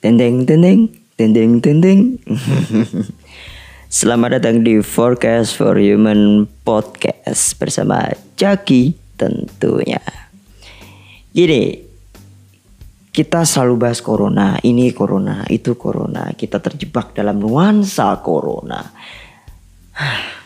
Tendeng tendeng tendeng tendeng. Selamat datang di Forecast for Human Podcast bersama Jaki tentunya. Gini, kita selalu bahas corona, ini corona, itu corona. Kita terjebak dalam nuansa corona.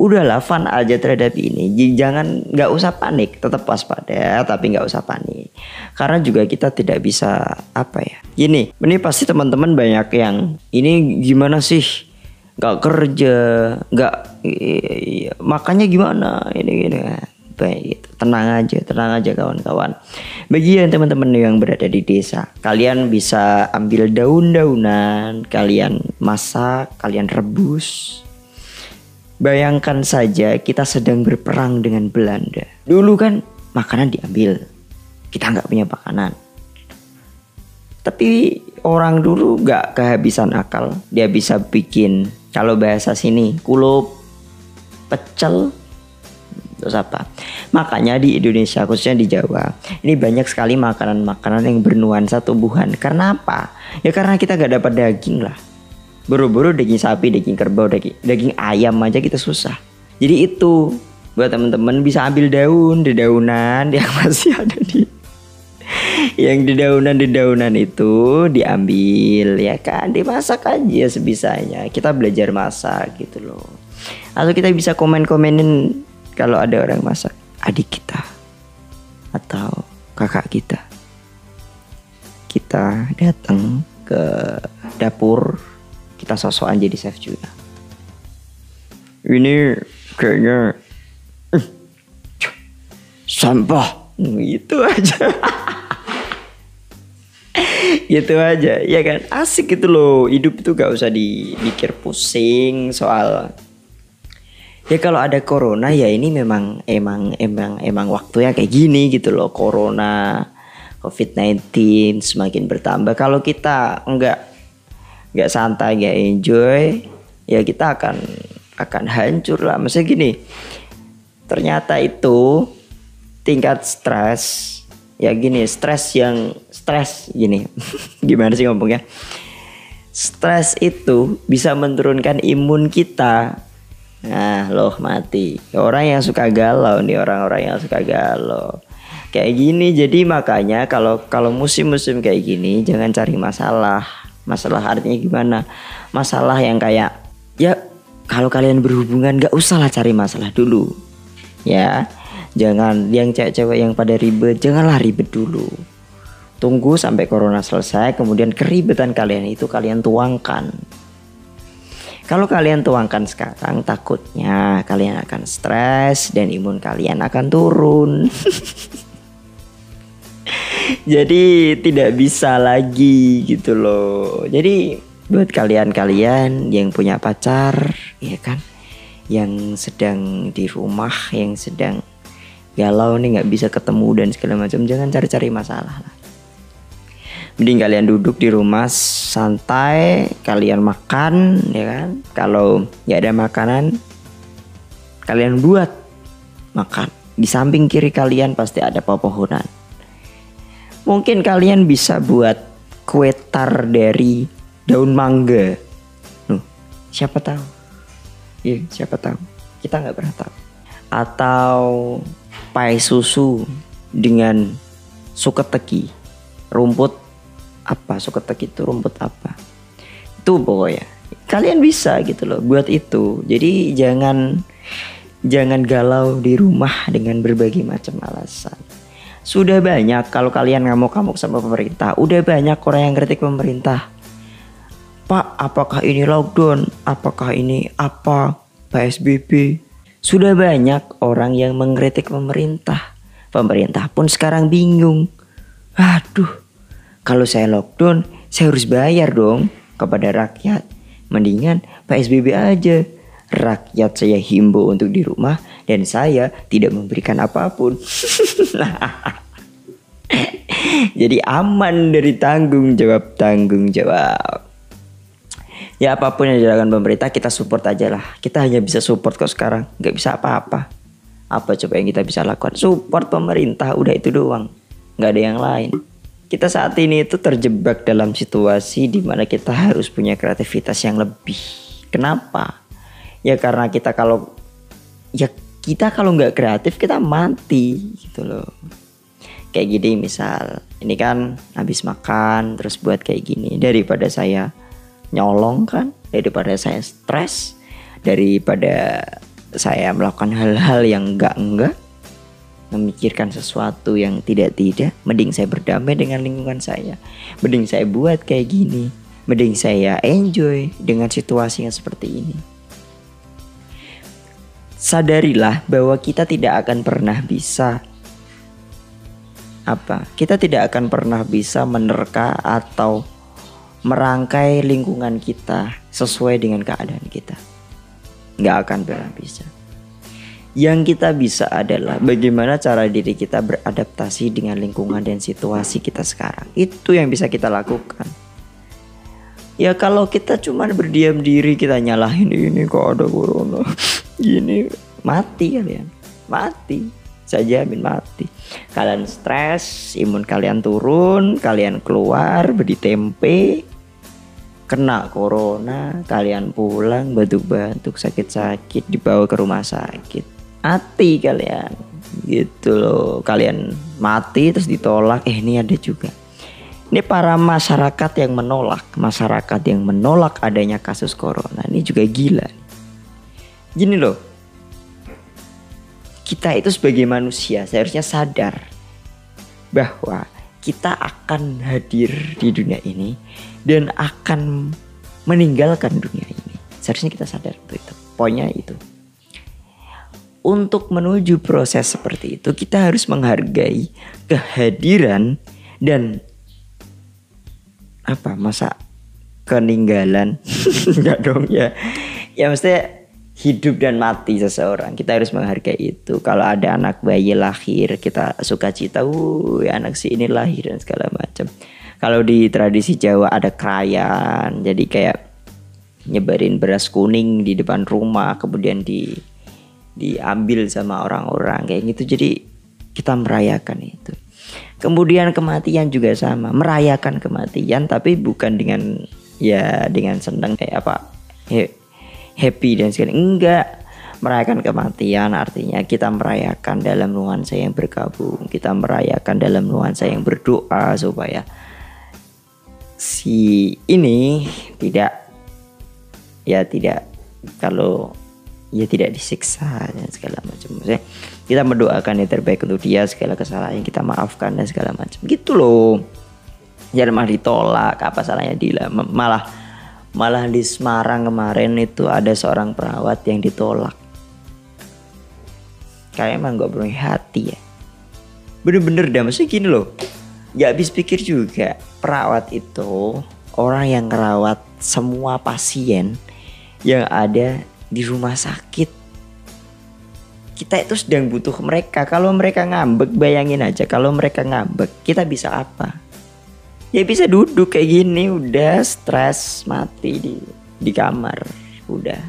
Udahlah fun aja terhadap ini. Jadi Jangan nggak usah panik, tetap waspada, tapi nggak usah panik. Karena juga kita tidak bisa apa ya. Gini, ini pasti teman-teman banyak yang ini gimana sih? Nggak kerja, nggak iya, makanya gimana? Ini gini. Baik gitu. Tenang aja, tenang aja kawan-kawan. Bagi yang teman-teman yang berada di desa, kalian bisa ambil daun-daunan, kalian masak, kalian rebus, Bayangkan saja kita sedang berperang dengan Belanda. Dulu kan makanan diambil. Kita nggak punya makanan. Tapi orang dulu nggak kehabisan akal. Dia bisa bikin kalau bahasa sini kulup, pecel, terus apa? Makanya di Indonesia khususnya di Jawa ini banyak sekali makanan-makanan yang bernuansa tumbuhan. Karena apa? Ya karena kita nggak dapat daging lah buru-buru daging sapi, daging kerbau, daging, daging ayam aja kita susah. Jadi itu buat teman-teman bisa ambil daun di daunan yang masih ada di yang di daunan di daunan itu diambil ya kan? Dimasak aja sebisanya. Kita belajar masak gitu loh. Atau kita bisa komen komenin kalau ada orang masak adik kita atau kakak kita. Kita datang ke dapur kita sosokan jadi chef juga. Ini kayaknya eh, sampah. Gitu aja. Gitu aja ya kan? Asik gitu loh. Hidup itu gak usah dipikir pusing soal ya kalau ada corona ya ini memang emang emang emang waktunya kayak gini gitu loh. Corona covid-19 semakin bertambah. Kalau kita enggak nggak santai nggak enjoy ya kita akan akan hancur lah. Maksudnya gini ternyata itu tingkat stres ya gini stres yang stres gini. Gimana sih ngomongnya? Stres itu bisa menurunkan imun kita. Nah loh mati. Orang yang suka galau nih orang-orang yang suka galau. Kayak gini jadi makanya kalau kalau musim-musim kayak gini jangan cari masalah masalah artinya gimana? Masalah yang kayak ya kalau kalian berhubungan gak usah lah cari masalah dulu. Ya jangan yang cewek-cewek yang pada ribet janganlah ribet dulu. Tunggu sampai corona selesai kemudian keribetan kalian itu kalian tuangkan. Kalau kalian tuangkan sekarang takutnya kalian akan stres dan imun kalian akan turun jadi tidak bisa lagi gitu loh. Jadi buat kalian-kalian yang punya pacar ya kan? Yang sedang di rumah yang sedang galau nih nggak bisa ketemu dan segala macam jangan cari-cari masalah lah. Mending kalian duduk di rumah santai kalian makan ya kan? Kalau nggak ada makanan kalian buat makan. Di samping kiri kalian pasti ada pepohonan Mungkin kalian bisa buat kue tar dari daun mangga. Nuh, siapa tahu? Iya, siapa tahu? Kita nggak pernah tahu. Atau pai susu dengan suketeki. Rumput apa? Suketeki itu rumput apa? Itu pokoknya. Kalian bisa gitu loh buat itu. Jadi jangan jangan galau di rumah dengan berbagai macam alasan. Sudah banyak kalau kalian ngamuk-ngamuk sama pemerintah, udah banyak orang yang kritik pemerintah. Pak, apakah ini lockdown? Apakah ini apa? PSBB. Sudah banyak orang yang mengkritik pemerintah. Pemerintah pun sekarang bingung. Aduh, kalau saya lockdown, saya harus bayar dong kepada rakyat. Mendingan PSBB aja. Rakyat saya himbau untuk di rumah dan saya tidak memberikan apa pun. Jadi aman dari tanggung jawab tanggung jawab. Ya apa pun yang dilakukan pemerintah kita support aja lah. Kita hanya bisa support kok sekarang, nggak bisa apa-apa. Apa coba yang kita bisa lakukan? Support pemerintah, udah itu doang. Nggak ada yang lain. Kita saat ini itu terjebak dalam situasi di mana kita harus punya kreativitas yang lebih. Kenapa? Ya karena kita kalau ya kita kalau nggak kreatif kita mati gitu loh. Kayak gini misal ini kan habis makan terus buat kayak gini. Daripada saya nyolong kan daripada saya stres daripada saya melakukan hal-hal yang enggak-enggak memikirkan sesuatu yang tidak-tidak mending saya berdamai dengan lingkungan saya. Mending saya buat kayak gini. Mending saya enjoy dengan situasi yang seperti ini sadarilah bahwa kita tidak akan pernah bisa apa? Kita tidak akan pernah bisa menerka atau merangkai lingkungan kita sesuai dengan keadaan kita. Nggak akan pernah bisa. Yang kita bisa adalah bagaimana cara diri kita beradaptasi dengan lingkungan dan situasi kita sekarang. Itu yang bisa kita lakukan. Ya kalau kita cuma berdiam diri kita nyalahin ini kok ada corona. Gini mati kalian. Mati saya jamin mati. Kalian stres, imun kalian turun, kalian keluar beri tempe, kena corona, kalian pulang batuk-batuk, sakit-sakit dibawa ke rumah sakit. Mati kalian. Gitu loh. Kalian mati terus ditolak, eh ini ada juga. Ini para masyarakat yang menolak, masyarakat yang menolak adanya kasus corona ini juga gila. Gini loh, kita itu sebagai manusia seharusnya sadar bahwa kita akan hadir di dunia ini dan akan meninggalkan dunia ini. Seharusnya kita sadar itu. Poinnya itu. Untuk menuju proses seperti itu, kita harus menghargai kehadiran dan apa masa keninggalan enggak dong ya ya maksudnya hidup dan mati seseorang. Kita harus menghargai itu. Kalau ada anak bayi lahir, kita suka cita, uh, anak si ini lahir dan segala macam. Kalau di tradisi Jawa ada kerayaan, jadi kayak nyebarin beras kuning di depan rumah, kemudian di diambil sama orang-orang kayak gitu. Jadi kita merayakan itu. Kemudian kematian juga sama, merayakan kematian tapi bukan dengan ya dengan senang kayak apa? Happy dan segala. Enggak. Merayakan kematian artinya kita merayakan dalam nuansa yang bergabung. Kita merayakan dalam nuansa yang berdoa supaya si ini tidak ya tidak kalau ya tidak disiksa dan segala macam. Maksudnya kita mendoakan yang terbaik untuk dia segala kesalahan yang kita maafkan dan segala macam. Gitu loh. Jangan malah ditolak apa salahnya dia malah Malah di Semarang kemarin itu ada seorang perawat yang ditolak. Kayak emang gak punya hati ya. Bener-bener dah maksudnya gini loh. Gak habis pikir juga perawat itu orang yang ngerawat semua pasien yang ada di rumah sakit. Kita itu sedang butuh mereka. Kalau mereka ngambek, bayangin aja kalau mereka ngambek, kita bisa apa? Ya bisa duduk kayak gini udah stres mati di di kamar udah.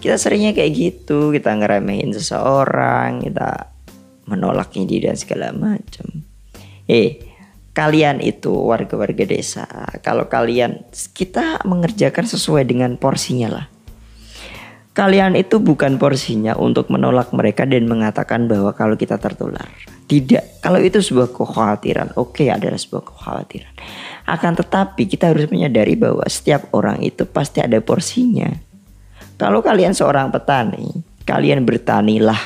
Kita seringnya kayak gitu kita ngeremehin seseorang kita menolaknya dia dan segala macam. Eh kalian itu warga-warga desa kalau kalian kita mengerjakan sesuai dengan porsinya lah kalian itu bukan porsinya untuk menolak mereka dan mengatakan bahwa kalau kita tertular tidak, kalau itu sebuah kekhawatiran, oke okay, adalah sebuah kekhawatiran. Akan tetapi kita harus menyadari bahwa setiap orang itu pasti ada porsinya. Kalau kalian seorang petani, kalian bertanilah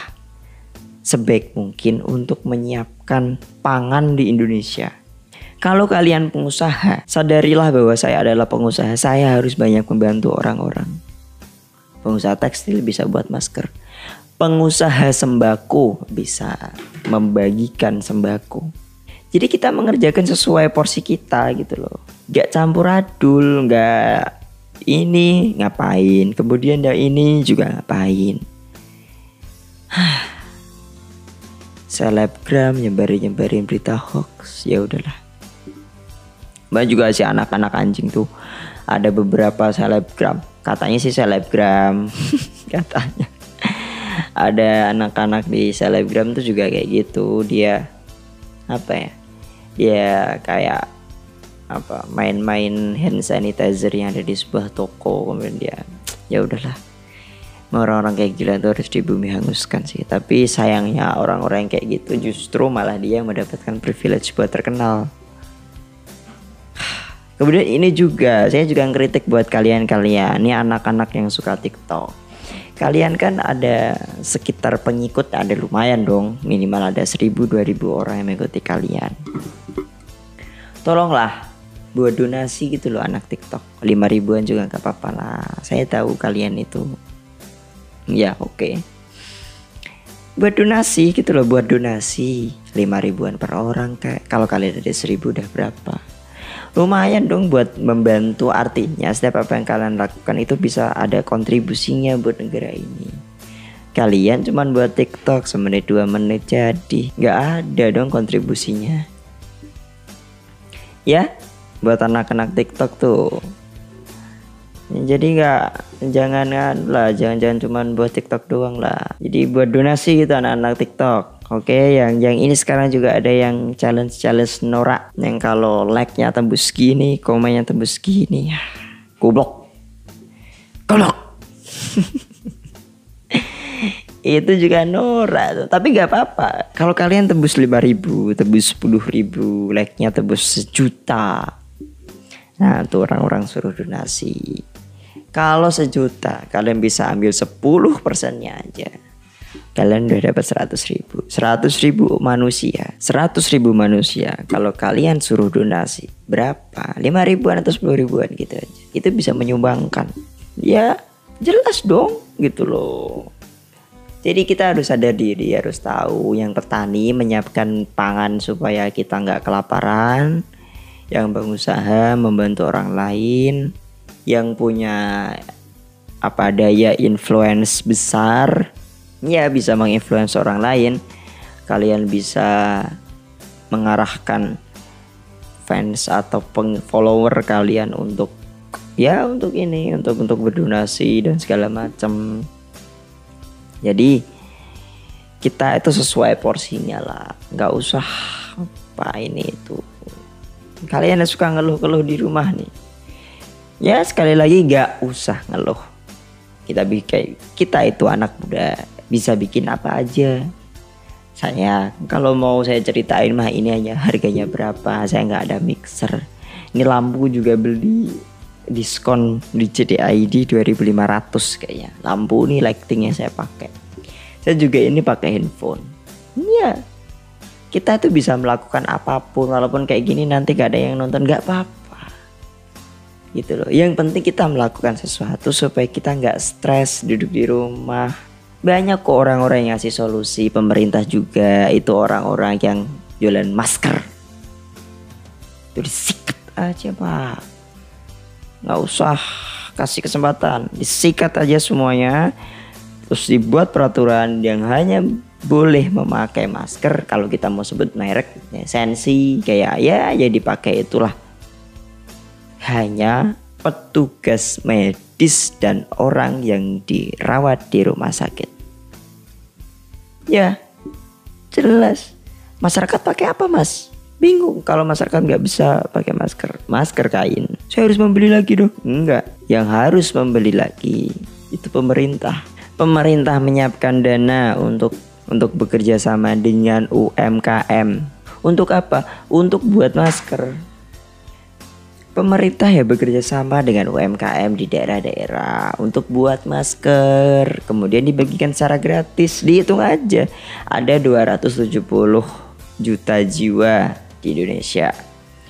sebaik mungkin untuk menyiapkan pangan di Indonesia. Kalau kalian pengusaha, sadarilah bahwa saya adalah pengusaha, saya harus banyak membantu orang-orang. Pengusaha tekstil bisa buat masker, pengusaha sembako bisa membagikan sembako. Jadi kita mengerjakan sesuai porsi kita gitu loh. Gak campur adul, gak ini ngapain, kemudian yang ini juga ngapain. Selebgram nyebarin nyebarin berita hoax, ya udahlah. Mbak juga si anak-anak anjing tuh ada beberapa selebgram, katanya sih selebgram, katanya. Ada anak-anak di selebgram tuh juga kayak gitu. Dia apa ya? Dia kayak apa main-main hand sanitizer yang ada di sebuah toko. Kemudian dia ya udahlah. Orang-orang kayak gila itu harus di bumi hanguskan sih. Tapi sayangnya orang-orang kayak gitu justru malah dia mendapatkan privilege buat terkenal kemudian ini juga saya juga ngeritik buat kalian-kalian. Ini anak-anak yang suka TikTok. Kalian kan ada sekitar pengikut ada lumayan dong. Minimal ada 1000 2000 orang yang mengikuti kalian. Tolonglah buat donasi gitu loh anak TikTok. 5 ribuan juga nggak apa-apa lah. Saya tahu kalian itu. Ya oke. Okay. buat donasi gitu loh buat donasi. 5 ribuan per orang kayak kalau kalian ada 1000 udah berapa lumayan dong buat membantu artinya setiap apa yang kalian lakukan itu bisa ada kontribusinya buat negara ini. Kalian cuman buat TikTok semenit dua menit jadi. Nggak ada dong kontribusinya. Ya buat anak-anak TikTok tuh. Jadi nggak jangan lah jangan-jangan cuman buat TikTok doang lah. Jadi buat donasi gitu anak-anak TikTok Oke, okay, yang yang ini sekarang juga ada yang challenge challenge Nora yang kalau like-nya tembus gini, komennya tembus gini, ya goblok, goblok. itu juga Nora. Tapi nggak apa-apa. Kalau kalian tembus 5000, tembus 10.000, like-nya tembus sejuta. Nah, tuh orang-orang suruh donasi. Kalau sejuta kalian bisa ambil 10 persennya aja. Kalian udah dapat 100 ribu. 100 ribu manusia. 100 ribu manusia. Kalau kalian suruh donasi Berapa? 5 ribuan atau 10 ribuan gitu aja. Itu bisa menyumbangkan. Ya jelas dong gitu loh. Jadi kita harus sadar diri, harus tahu. Yang petani menyiapkan pangan supaya kita nggak kelaparan, yang pengusaha membantu orang lain, yang punya apa daya influence besar ya bisa menginfluence orang lain. Kalian bisa mengarahkan fans atau peng follower kalian untuk ya untuk ini untuk untuk berdonasi dan segala macam jadi kita itu sesuai porsinya lah. Nggak usah apa ini itu. Kalian yang suka ngeluh-ngeluh di rumah nih. Ya sekali lagi gak usah ngeluh. Kita bikin kita itu anak muda bisa bikin apa aja. Saya kalau mau saya ceritain mah ini hanya harganya berapa saya nggak ada mixer. Ini lampu juga beli diskon di CDID 2500 kayaknya. Lampu ini lighting yang saya pakai. Saya juga ini pakai handphone. Ya kita tuh bisa melakukan apa pun walaupun kayak gini nanti gak ada yang nonton gak apa-apa. Gitu loh. Yang penting kita melakukan sesuatu supaya kita nggak stres duduk di rumah banyak kok orang-orang yang ngasih solusi pemerintah juga itu orang-orang yang jualan masker. Itu disikat aja pak. Nggak usah kasih kesempatan disikat aja semuanya. Terus dibuat peraturan yang hanya boleh memakai masker kalau kita mau sebut merek sensi kayak ya ya dipakai itulah. Hanya petugas medis dan orang yang dirawat di rumah sakit. Ya, jelas. Masyarakat pakai apa mas? Bingung kalau masyarakat nggak bisa pakai masker. Masker kain. Saya harus membeli lagi dong. Enggak. Yang harus membeli lagi itu pemerintah. Pemerintah menyiapkan dana untuk untuk bekerja sama dengan UMKM. Untuk apa? Untuk buat masker Pemerintah ya bekerja sama dengan UMKM di daerah-daerah untuk buat masker, kemudian dibagikan secara gratis. Dihitung aja, ada 270 juta jiwa di Indonesia.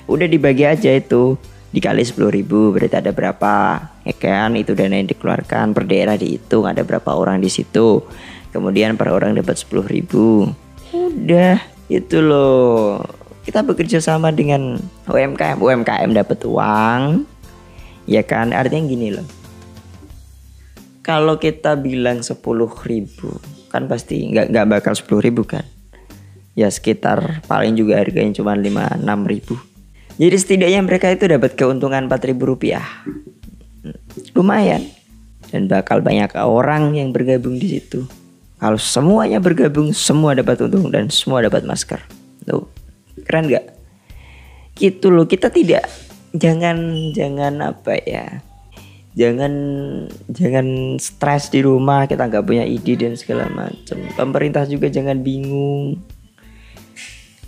Udah dibagi aja itu. Dikali 10 ribu berarti ada berapa? Ya kan? Itu dana yang dikeluarkan. Per daerah dihitung ada berapa orang di situ. Kemudian per orang dapat 10 ribu. Udah itu loh kita bekerja sama dengan UMKM UMKM dapat uang. Ya kan? Artinya gini loh. Kalau kita bilang 10 ribu kan pasti nggak nggak bakal 10 ribu kan? Ya sekitar paling juga harganya cuma 5 6 ribu. Jadi setidaknya mereka itu dapat keuntungan 4 ribu rupiah. Lumayan. Dan bakal banyak orang yang bergabung di situ. Kalau semuanya bergabung, semua dapat untung dan semua dapat masker. Tuh, keren gak? Gitu loh, kita tidak jangan jangan apa ya? Jangan jangan stres di rumah, kita nggak punya ide dan segala macam. Pemerintah juga jangan bingung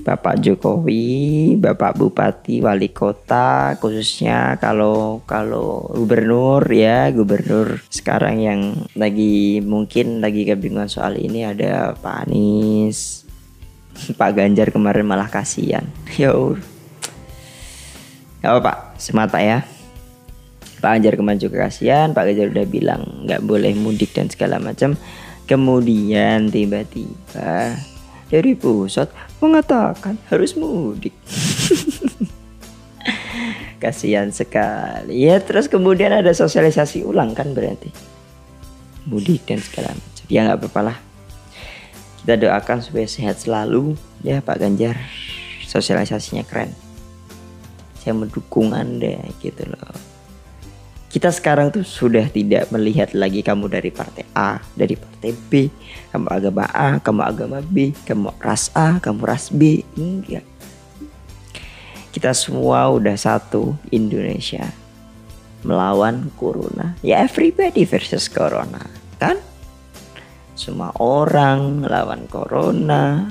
Bapak Jokowi, Bapak Bupati, Wali Kota, khususnya kalau kalau gubernur ya, gubernur sekarang yang lagi mungkin lagi kebingungan soal ini ada Pak Anies, Pak Ganjar kemarin malah kasihan. Yo, ya Pak, semangat Pak ya. Pak Ganjar kemarin juga kasihan, Pak Ganjar udah bilang nggak boleh mudik dan segala macam. Kemudian tiba-tiba dari pusat mengatakan harus mudik. Kasihan sekali. Ya terus kemudian ada sosialisasi ulang kan berarti. Mudik dan segala macam. Ya nggak apa-apa lah. Kita doakan supaya sehat selalu ya Pak Ganjar. Sosialisasinya keren. Saya mendukung Anda gitu loh kita sekarang tuh sudah tidak melihat lagi kamu dari partai A, dari partai B, kamu agama A, kamu agama B, kamu ras A, kamu ras B, enggak. Kita semua udah satu Indonesia melawan corona. Ya everybody versus corona, kan? Semua orang melawan corona,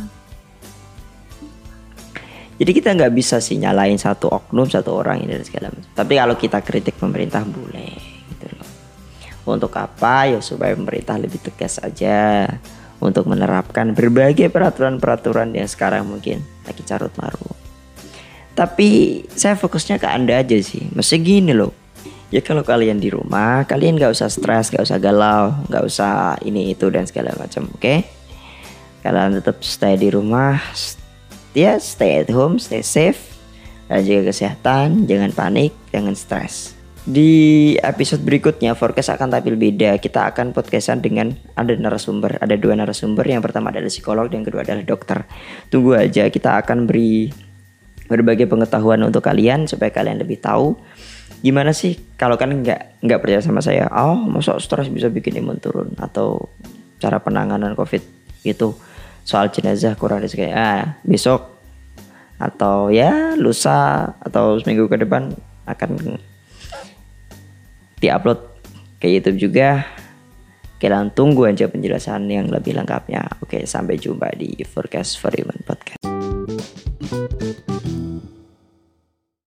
jadi kita nggak bisa sih nyalain satu oknum satu orang ini dan segala macam. Tapi kalau kita kritik pemerintah boleh gitu loh. Untuk apa ya supaya pemerintah lebih tegas aja untuk menerapkan berbagai peraturan-peraturan yang sekarang mungkin lagi carut marut. Tapi saya fokusnya ke anda aja sih. Mesti gini loh. Ya kalau kalian di rumah, kalian nggak usah stres, nggak usah galau, nggak usah ini itu dan segala macam, oke? Okay? Kalian tetap stay di rumah, ya stay at home, stay safe, dan jaga kesehatan, jangan panik, jangan stres. Di episode berikutnya forecast akan tampil beda. Kita akan podcastan dengan ada narasumber, ada dua narasumber. Yang pertama adalah psikolog, dan kedua adalah dokter. Tunggu aja, kita akan beri berbagai pengetahuan untuk kalian supaya kalian lebih tahu gimana sih kalau kan nggak nggak percaya sama saya. Oh, masa stres bisa bikin imun turun? Atau cara penanganan covid gitu? Soal jenazah kurang kayak ah besok atau ya lusa atau seminggu ke depan akan diupload. Ke YouTube juga. Kalian tunggu aja penjelasan yang lebih lengkapnya. Oke sampai jumpa di forecast for human